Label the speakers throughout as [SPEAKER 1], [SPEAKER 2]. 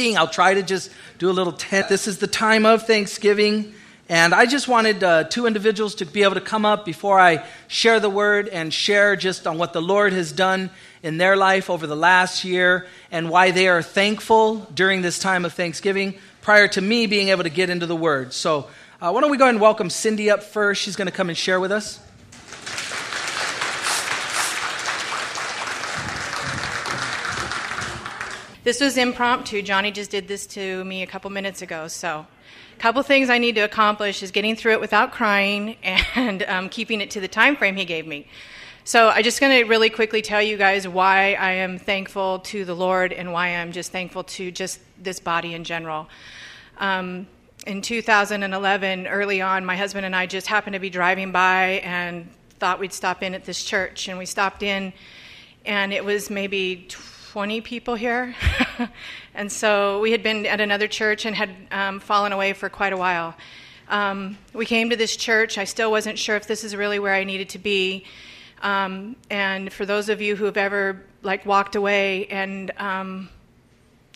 [SPEAKER 1] I'll try to just do a little tent. This is the time of Thanksgiving. And I just wanted uh, two individuals to be able to come up before I share the word and share just on what the Lord has done in their life over the last year and why they are thankful during this time of Thanksgiving prior to me being able to get into the word. So, uh, why don't we go ahead and welcome Cindy up first? She's going to come and share with us.
[SPEAKER 2] This was impromptu. Johnny just did this to me a couple minutes ago. So, a couple things I need to accomplish is getting through it without crying and um, keeping it to the time frame he gave me. So, I'm just going to really quickly tell you guys why I am thankful to the Lord and why I'm just thankful to just this body in general. Um, in 2011, early on, my husband and I just happened to be driving by and thought we'd stop in at this church. And we stopped in, and it was maybe 20 people here. and so we had been at another church and had um, fallen away for quite a while. Um, we came to this church. I still wasn't sure if this is really where I needed to be. Um, and for those of you who have ever like walked away and um,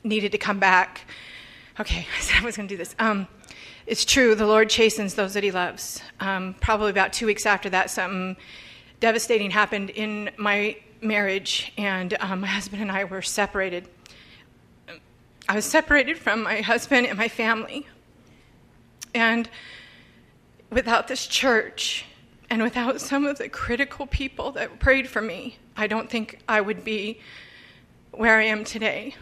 [SPEAKER 2] needed to come back, okay, I said I was going to do this. Um, it's true. The Lord chastens those that He loves. Um, probably about two weeks after that, something devastating happened in my marriage, and um, my husband and I were separated. I was separated from my husband and my family. And without this church and without some of the critical people that prayed for me, I don't think I would be where I am today.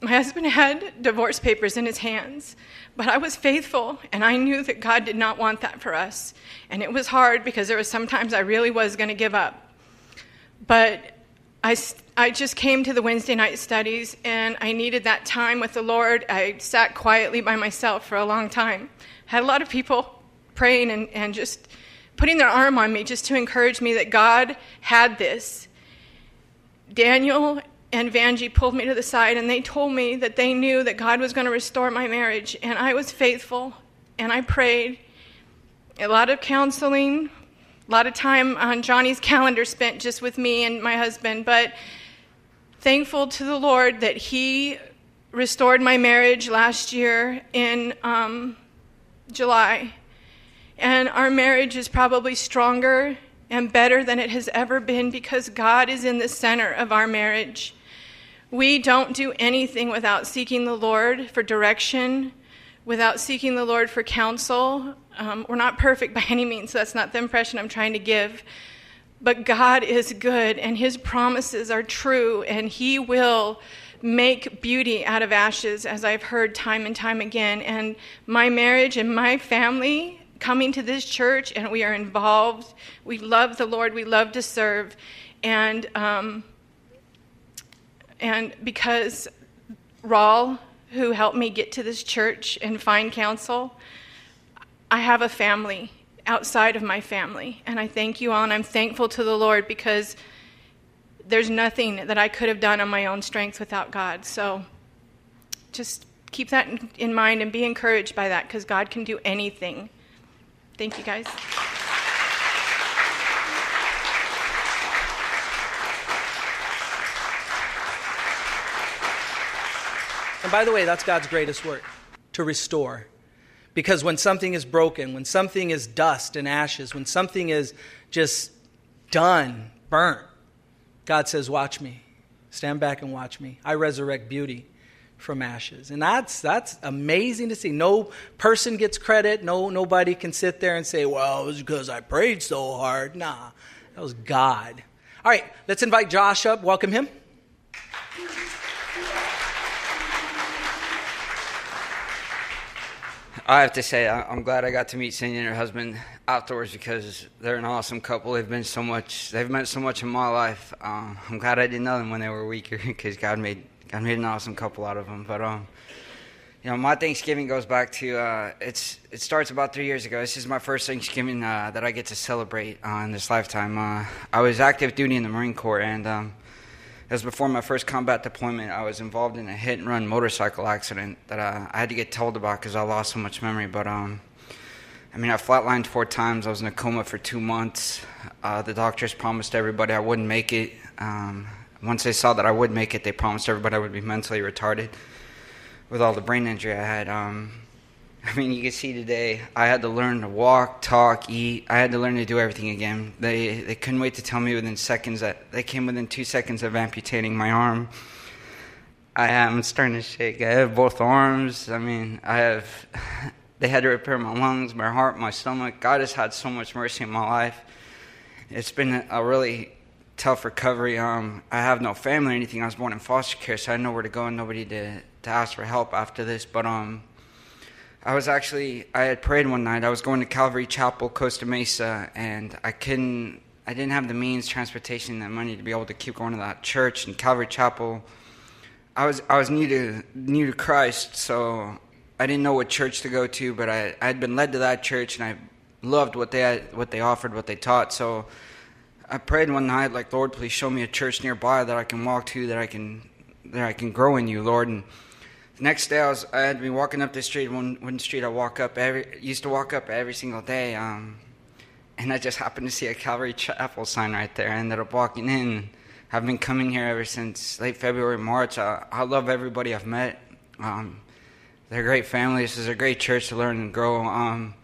[SPEAKER 2] My husband had divorce papers in his hands, but I was faithful and I knew that God did not want that for us. And it was hard because there was sometimes I really was going to give up. But I, I just came to the Wednesday night studies and I needed that time with the Lord. I sat quietly by myself for a long time. Had a lot of people praying and, and just putting their arm on me just to encourage me that God had this. Daniel and Vanjie pulled me to the side and they told me that they knew that God was going to restore my marriage. And I was faithful and I prayed. A lot of counseling, a lot of time on Johnny's calendar spent just with me and my husband, but thankful to the Lord that He restored my marriage last year in um, July. And our marriage is probably stronger and better than it has ever been because God is in the center of our marriage. We don't do anything without seeking the Lord for direction, without seeking the Lord for counsel. Um, we're not perfect by any means, so that's not the impression I'm trying to give. But God is good, and His promises are true, and He will make beauty out of ashes, as I've heard time and time again. And my marriage and my family coming to this church, and we are involved. We love the Lord, we love to serve. And, um, and because Raul who helped me get to this church and find counsel. I have a family outside of my family, and I thank you all, and I'm thankful to the Lord because there's nothing that I could have done on my own strength without God. So just keep that in mind and be encouraged by that because God can do anything. Thank you, guys.
[SPEAKER 1] And by the way, that's God's greatest work to restore. Because when something is broken, when something is dust and ashes, when something is just done, burnt, God says, Watch me. Stand back and watch me. I resurrect beauty from ashes. And that's that's amazing to see. No person gets credit. No nobody can sit there and say, "Well, it was because I prayed so hard." Nah. That was God. All right, let's invite Josh up. Welcome him.
[SPEAKER 3] I have to say, I'm glad I got to meet Cindy and her husband afterwards because they're an awesome couple. They've been so much, they've meant so much in my life. Um, I'm glad I didn't know them when they were weaker because God made God made an awesome couple out of them. But um, you know, my Thanksgiving goes back to uh, it's it starts about three years ago. This is my first Thanksgiving uh, that I get to celebrate uh, in this lifetime. Uh, I was active duty in the Marine Corps and. Um, as before my first combat deployment, I was involved in a hit and run motorcycle accident that uh, I had to get told about because I lost so much memory. But um, I mean, I flatlined four times. I was in a coma for two months. Uh, the doctors promised everybody I wouldn't make it. Um, once they saw that I would make it, they promised everybody I would be mentally retarded. with all the brain injury I had. Um, I mean, you can see today, I had to learn to walk, talk, eat. I had to learn to do everything again. They, they couldn't wait to tell me within seconds that they came within two seconds of amputating my arm. I am starting to shake. I have both arms. I mean, I have. They had to repair my lungs, my heart, my stomach. God has had so much mercy in my life. It's been a really tough recovery. Um, I have no family or anything. I was born in foster care, so I had nowhere to go and nobody to, to ask for help after this. But um, I was actually I had prayed one night. I was going to Calvary Chapel, Costa Mesa, and I couldn't. I didn't have the means, transportation, and money to be able to keep going to that church and Calvary Chapel. I was I was new to new to Christ, so I didn't know what church to go to. But I I had been led to that church, and I loved what they what they offered, what they taught. So I prayed one night, like Lord, please show me a church nearby that I can walk to, that I can that I can grow in you, Lord. And next day, I was I had been walking up the street. One one street I walk up every used to walk up every single day. Um, and I just happened to see a Calvary Chapel sign right there. I ended up walking in. I've been coming here ever since late February, March. I, I love everybody I've met. Um, they're a great family. This is a great church to learn and grow. Um,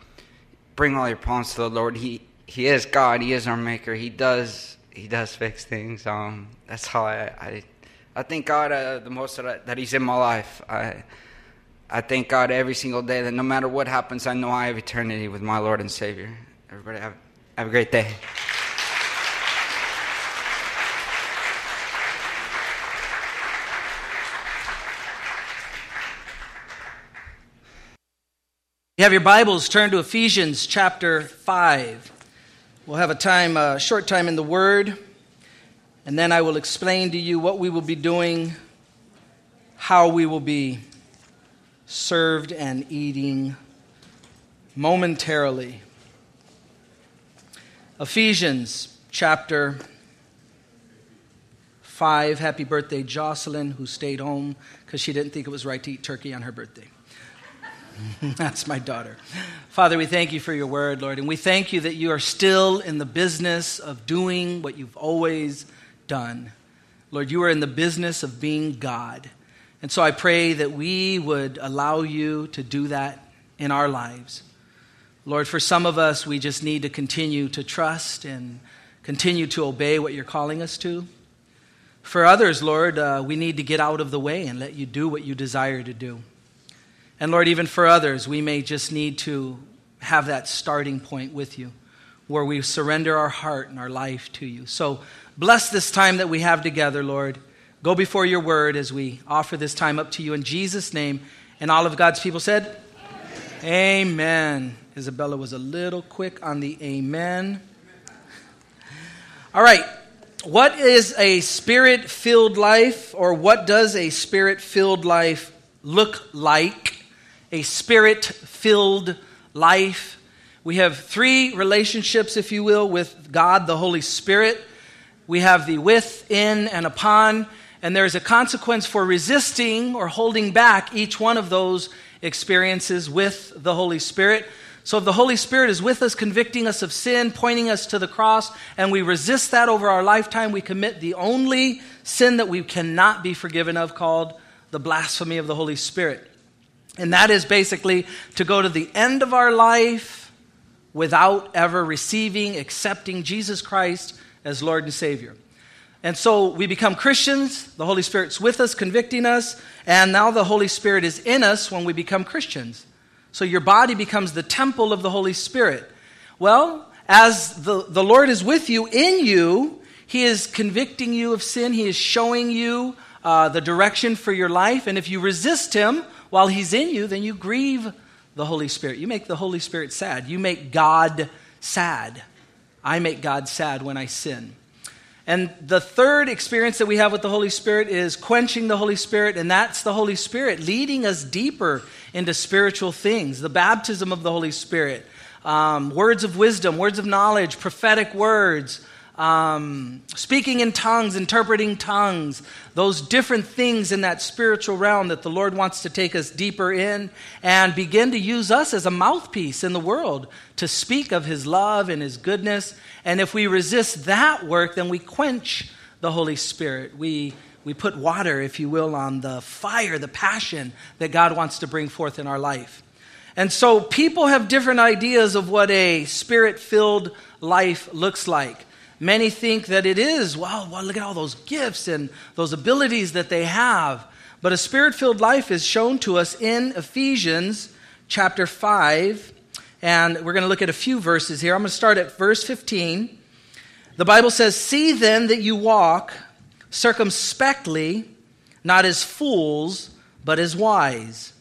[SPEAKER 3] bring all your problems to the Lord. He He is God. He is our Maker. He does He does fix things. Um, that's how I, I I thank God uh, the most that, that He's in my life. I, I thank God every single day that no matter what happens, I know I have eternity with my Lord and Savior. Everybody have, have a great day.
[SPEAKER 1] You have your Bibles, turn to Ephesians chapter 5. We'll have a time, a short time in the Word and then I will explain to you what we will be doing, how we will be served and eating momentarily. Ephesians chapter 5. Happy birthday, Jocelyn, who stayed home because she didn't think it was right to eat turkey on her birthday. That's my daughter. Father, we thank you for your word, Lord, and we thank you that you are still in the business of doing what you've always done. Lord, you are in the business of being God. And so I pray that we would allow you to do that in our lives. Lord, for some of us, we just need to continue to trust and continue to obey what you're calling us to. For others, Lord, uh, we need to get out of the way and let you do what you desire to do. And Lord, even for others, we may just need to have that starting point with you where we surrender our heart and our life to you. So Bless this time that we have together, Lord. Go before your word as we offer this time up to you in Jesus' name. And all of God's people said, Amen. amen. Isabella was a little quick on the amen. All right. What is a spirit filled life, or what does a spirit filled life look like? A spirit filled life. We have three relationships, if you will, with God, the Holy Spirit we have the with, in, and upon, and there's a consequence for resisting or holding back each one of those experiences with the Holy Spirit. So, if the Holy Spirit is with us, convicting us of sin, pointing us to the cross, and we resist that over our lifetime, we commit the only sin that we cannot be forgiven of, called the blasphemy of the Holy Spirit. And that is basically to go to the end of our life without ever receiving, accepting Jesus Christ as Lord and Savior. And so we become Christians, the Holy Spirit's with us, convicting us, and now the Holy Spirit is in us when we become Christians. So your body becomes the temple of the Holy Spirit. Well, as the, the Lord is with you, in you, He is convicting you of sin, He is showing you uh, the direction for your life, and if you resist Him while He's in you, then you grieve the Holy Spirit. You make the Holy Spirit sad. You make God sad. I make God sad when I sin. And the third experience that we have with the Holy Spirit is quenching the Holy Spirit, and that's the Holy Spirit leading us deeper into spiritual things, the baptism of the Holy Spirit, um, words of wisdom, words of knowledge, prophetic words, um, speaking in tongues, interpreting tongues, those different things in that spiritual realm that the Lord wants to take us deeper in and begin to use us as a mouthpiece in the world to speak of His love and His goodness. And if we resist that work, then we quench the Holy Spirit. We, we put water, if you will, on the fire, the passion that God wants to bring forth in our life. And so people have different ideas of what a spirit filled life looks like. Many think that it is, well, well, look at all those gifts and those abilities that they have. But a spirit filled life is shown to us in Ephesians chapter 5. And we're going to look at a few verses here. I'm going to start at verse 15. The Bible says, See then that you walk circumspectly, not as fools, but as wise.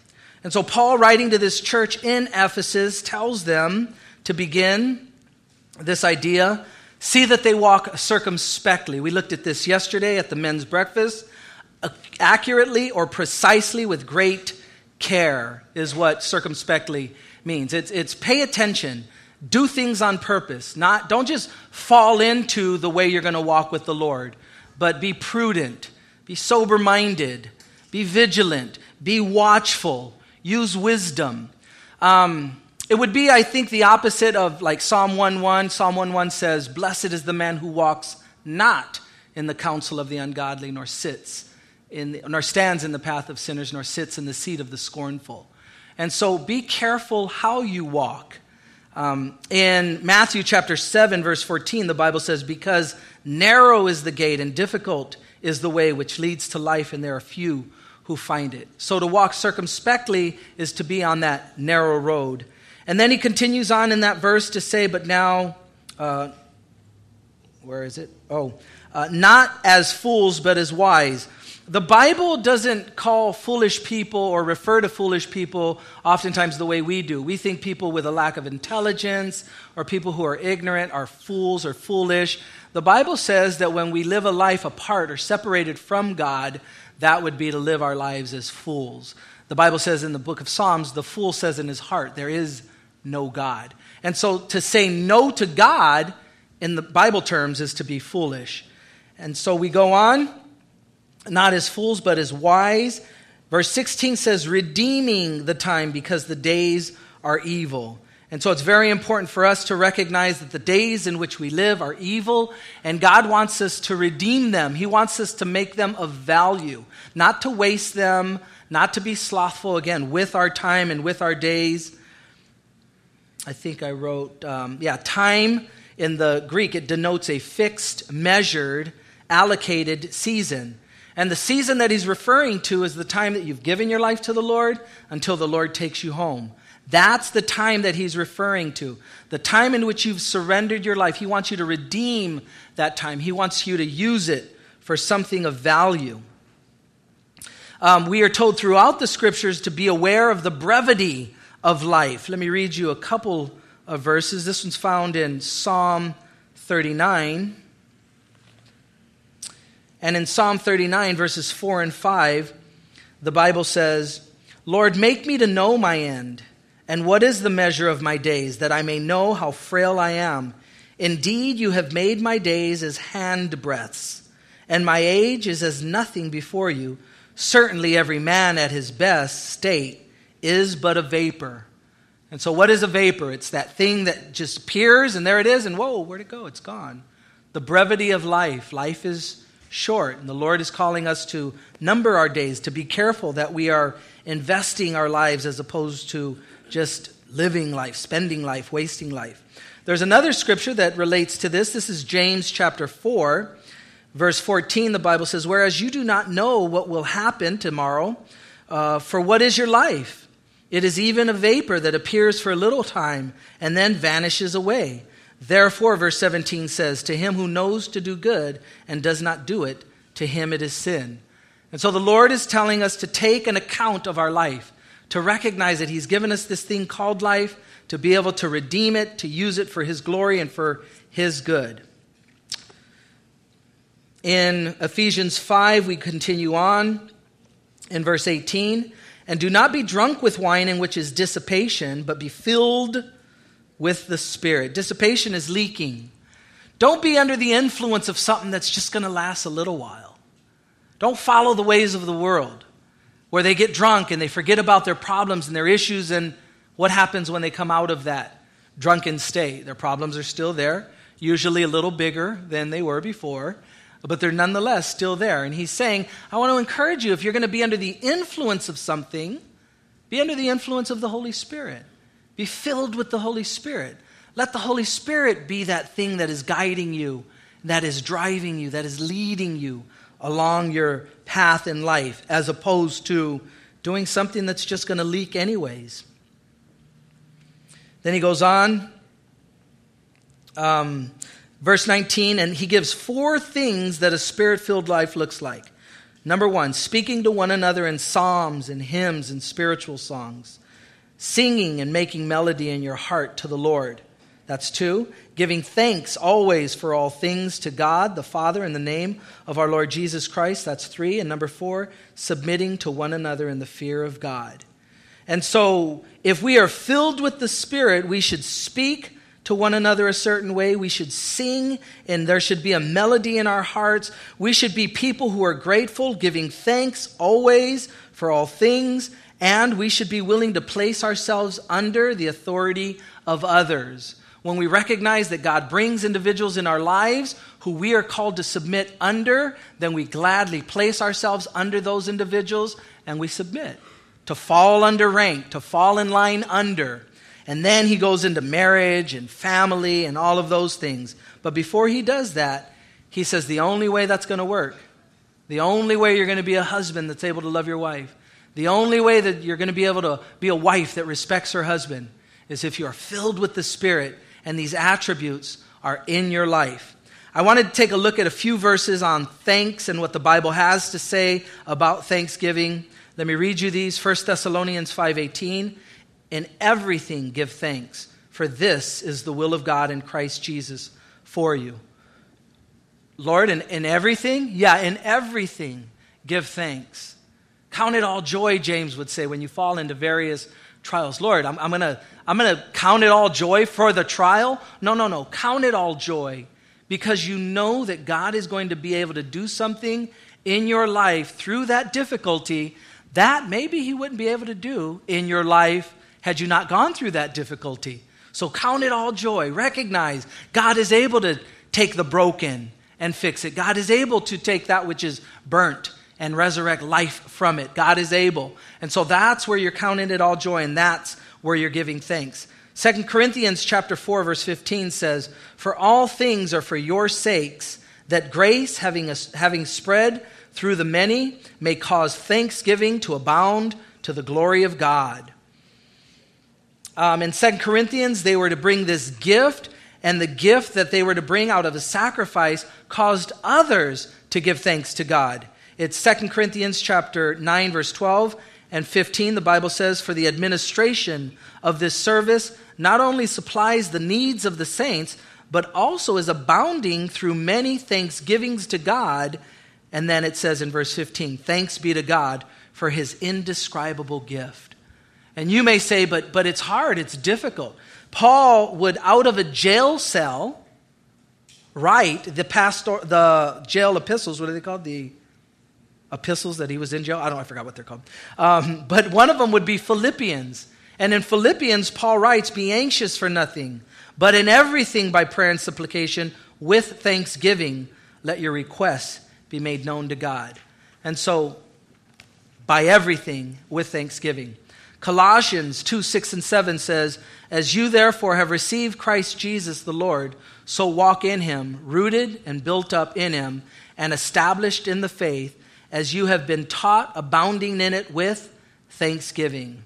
[SPEAKER 1] And so, Paul, writing to this church in Ephesus, tells them to begin this idea see that they walk circumspectly. We looked at this yesterday at the men's breakfast. Accurately or precisely with great care is what circumspectly means. It's, it's pay attention, do things on purpose. Not, don't just fall into the way you're going to walk with the Lord, but be prudent, be sober minded, be vigilant, be watchful, use wisdom. Um, it would be, I think, the opposite of like Psalm 1:1. Psalm 1:1 says, Blessed is the man who walks not in the counsel of the ungodly, nor sits in the, nor stands in the path of sinners, nor sits in the seat of the scornful. And so be careful how you walk. Um, in Matthew chapter 7, verse 14, the Bible says, Because narrow is the gate and difficult is the way which leads to life, and there are few who find it. So to walk circumspectly is to be on that narrow road. And then he continues on in that verse to say, But now, uh, where is it? Oh, uh, not as fools, but as wise. The Bible doesn't call foolish people or refer to foolish people oftentimes the way we do. We think people with a lack of intelligence or people who are ignorant are fools or foolish. The Bible says that when we live a life apart or separated from God, that would be to live our lives as fools. The Bible says in the book of Psalms, the fool says in his heart, There is no God. And so to say no to God in the Bible terms is to be foolish. And so we go on, not as fools, but as wise. Verse 16 says, redeeming the time because the days are evil. And so it's very important for us to recognize that the days in which we live are evil, and God wants us to redeem them. He wants us to make them of value, not to waste them, not to be slothful again with our time and with our days. I think I wrote, um, yeah, time in the Greek, it denotes a fixed, measured, allocated season. And the season that he's referring to is the time that you've given your life to the Lord until the Lord takes you home. That's the time that he's referring to. The time in which you've surrendered your life. He wants you to redeem that time, he wants you to use it for something of value. Um, we are told throughout the scriptures to be aware of the brevity of life. Let me read you a couple of verses. This one's found in Psalm 39. And in Psalm 39, verses 4 and 5, the Bible says, Lord, make me to know my end, and what is the measure of my days, that I may know how frail I am. Indeed, you have made my days as hand breadths, and my age is as nothing before you. Certainly, every man at his best state is but a vapor. And so, what is a vapor? It's that thing that just appears and there it is, and whoa, where'd it go? It's gone. The brevity of life. Life is short, and the Lord is calling us to number our days, to be careful that we are investing our lives as opposed to just living life, spending life, wasting life. There's another scripture that relates to this. This is James chapter 4, verse 14. The Bible says, Whereas you do not know what will happen tomorrow, uh, for what is your life? It is even a vapor that appears for a little time and then vanishes away. Therefore, verse 17 says, To him who knows to do good and does not do it, to him it is sin. And so the Lord is telling us to take an account of our life, to recognize that He's given us this thing called life, to be able to redeem it, to use it for His glory and for His good. In Ephesians 5, we continue on in verse 18. And do not be drunk with wine in which is dissipation, but be filled with the Spirit. Dissipation is leaking. Don't be under the influence of something that's just going to last a little while. Don't follow the ways of the world where they get drunk and they forget about their problems and their issues and what happens when they come out of that drunken state. Their problems are still there, usually a little bigger than they were before. But they're nonetheless still there. And he's saying, I want to encourage you if you're going to be under the influence of something, be under the influence of the Holy Spirit. Be filled with the Holy Spirit. Let the Holy Spirit be that thing that is guiding you, that is driving you, that is leading you along your path in life, as opposed to doing something that's just going to leak anyways. Then he goes on, um, verse 19, and he gives four things that a spirit filled life looks like. Number one, speaking to one another in psalms and hymns and spiritual songs, singing and making melody in your heart to the Lord. That's two. Giving thanks always for all things to God the Father in the name of our Lord Jesus Christ. That's three. And number four, submitting to one another in the fear of God. And so, if we are filled with the Spirit, we should speak to one another a certain way. We should sing, and there should be a melody in our hearts. We should be people who are grateful, giving thanks always for all things, and we should be willing to place ourselves under the authority of others. When we recognize that God brings individuals in our lives who we are called to submit under, then we gladly place ourselves under those individuals and we submit to fall under rank, to fall in line under. And then he goes into marriage and family and all of those things. But before he does that, he says the only way that's going to work, the only way you're going to be a husband that's able to love your wife, the only way that you're going to be able to be a wife that respects her husband is if you are filled with the Spirit and these attributes are in your life. I wanted to take a look at a few verses on thanks and what the Bible has to say about thanksgiving. Let me read you these 1 Thessalonians 5:18 in everything give thanks for this is the will of God in Christ Jesus for you. Lord in, in everything? Yeah, in everything give thanks. Count it all joy, James would say, when you fall into various trials. Lord, I'm, I'm going to I'm gonna count it all joy for the trial. No, no, no. Count it all joy because you know that God is going to be able to do something in your life through that difficulty that maybe he wouldn't be able to do in your life had you not gone through that difficulty. So count it all joy. Recognize God is able to take the broken and fix it. God is able to take that which is burnt and resurrect life from it. God is able. And so that's where you're counting it all joy and that's where you're giving thanks. 2 Corinthians chapter 4 verse 15 says, "For all things are for your sakes, that grace having, a, having spread through the many may cause thanksgiving to abound to the glory of God. Um, in 2 Corinthians, they were to bring this gift, and the gift that they were to bring out of a sacrifice caused others to give thanks to God. It's 2 Corinthians chapter 9, verse 12 and 15. The Bible says, For the administration of this service not only supplies the needs of the saints, but also is abounding through many thanksgivings to God and then it says in verse 15, Thanks be to God for his indescribable gift. And you may say, but, but it's hard, it's difficult. Paul would, out of a jail cell, write the, pastor, the jail epistles. What are they called? The epistles that he was in jail? I don't know, I forgot what they're called. Um, but one of them would be Philippians. And in Philippians, Paul writes, Be anxious for nothing, but in everything by prayer and supplication, with thanksgiving, let your requests be made known to God. And so, by everything with thanksgiving. Colossians 2 6 and 7 says, As you therefore have received Christ Jesus the Lord, so walk in him, rooted and built up in him, and established in the faith, as you have been taught, abounding in it with thanksgiving.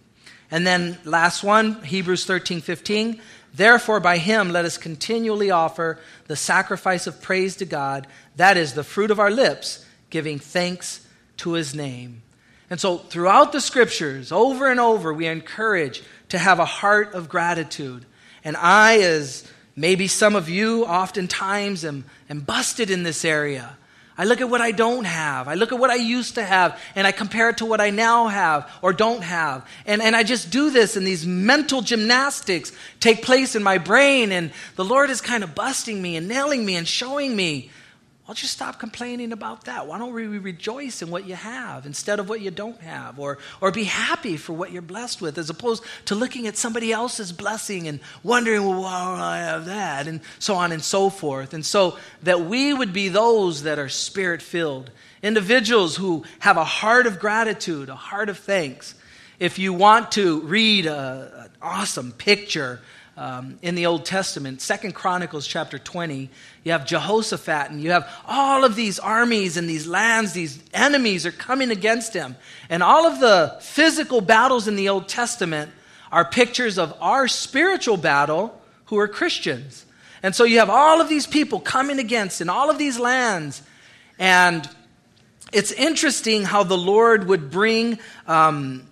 [SPEAKER 1] And then last one, Hebrews 13 15. Therefore, by him let us continually offer the sacrifice of praise to God, that is the fruit of our lips, giving thanks to his name. And so, throughout the scriptures, over and over, we are encouraged to have a heart of gratitude. And I, as maybe some of you, oftentimes am, am busted in this area. I look at what I don't have. I look at what I used to have and I compare it to what I now have or don't have. And, and I just do this and these mental gymnastics take place in my brain and the Lord is kind of busting me and nailing me and showing me Why don't you stop complaining about that? Why don't we rejoice in what you have instead of what you don't have? Or, or be happy for what you're blessed with as opposed to looking at somebody else's blessing and wondering, well, why don't I have that? And so on and so forth. And so that we would be those that are spirit filled, individuals who have a heart of gratitude, a heart of thanks. If you want to read a, an awesome picture, um, in the Old Testament, Second Chronicles chapter 20, you have Jehoshaphat, and you have all of these armies and these lands, these enemies are coming against him. And all of the physical battles in the Old Testament are pictures of our spiritual battle who are Christians. And so you have all of these people coming against in all of these lands. And it's interesting how the Lord would bring um,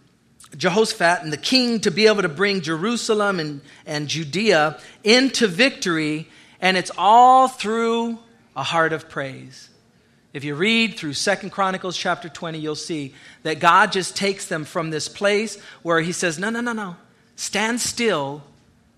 [SPEAKER 1] Jehoshaphat and the king to be able to bring Jerusalem and, and Judea into victory, and it's all through a heart of praise. If you read through Second Chronicles chapter 20, you'll see that God just takes them from this place where he says, No, no, no, no. Stand still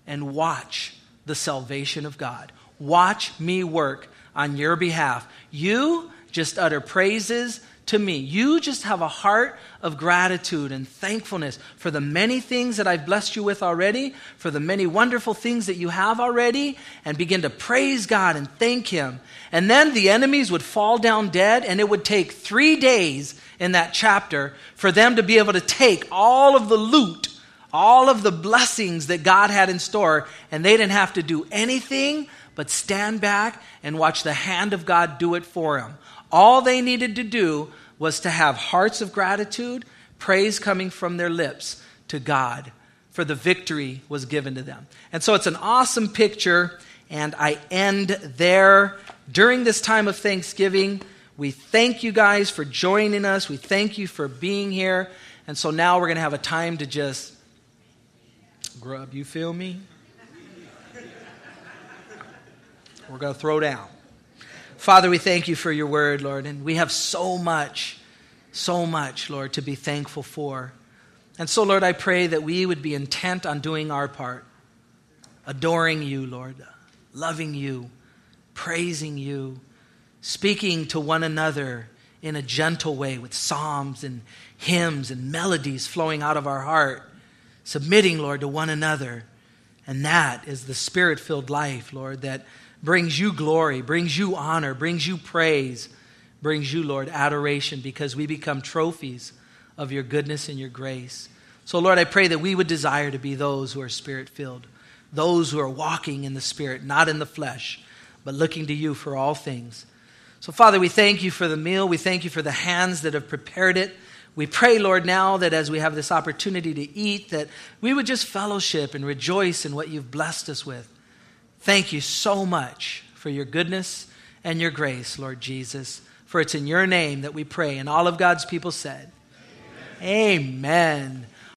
[SPEAKER 1] and watch the salvation of God. Watch me work on your behalf. You just utter praises to me. You just have a heart of gratitude and thankfulness for the many things that I've blessed you with already, for the many wonderful things that you have already, and begin to praise God and thank Him. And then the enemies would fall down dead, and it would take three days in that chapter for them to be able to take all of the loot, all of the blessings that God had in store, and they didn't have to do anything but stand back and watch the hand of God do it for them. All they needed to do was to have hearts of gratitude, praise coming from their lips to God, for the victory was given to them. And so it's an awesome picture, and I end there. During this time of Thanksgiving, we thank you guys for joining us. We thank you for being here. And so now we're going to have a time to just grub. You feel me? We're going to throw down. Father, we thank you for your word, Lord, and we have so much, so much, Lord, to be thankful for. And so, Lord, I pray that we would be intent on doing our part, adoring you, Lord, loving you, praising you, speaking to one another in a gentle way with psalms and hymns and melodies flowing out of our heart, submitting, Lord, to one another. And that is the spirit filled life, Lord, that brings you glory, brings you honor, brings you praise, brings you, Lord, adoration because we become trophies of your goodness and your grace. So, Lord, I pray that we would desire to be those who are spirit filled, those who are walking in the spirit, not in the flesh, but looking to you for all things. So, Father, we thank you for the meal. We thank you for the hands that have prepared it. We pray, Lord, now that as we have this opportunity to eat, that we would just fellowship and rejoice in what you've blessed us with. Thank you so much for your goodness and your grace, Lord Jesus. For it's in your name that we pray. And all of God's people said, Amen. Amen.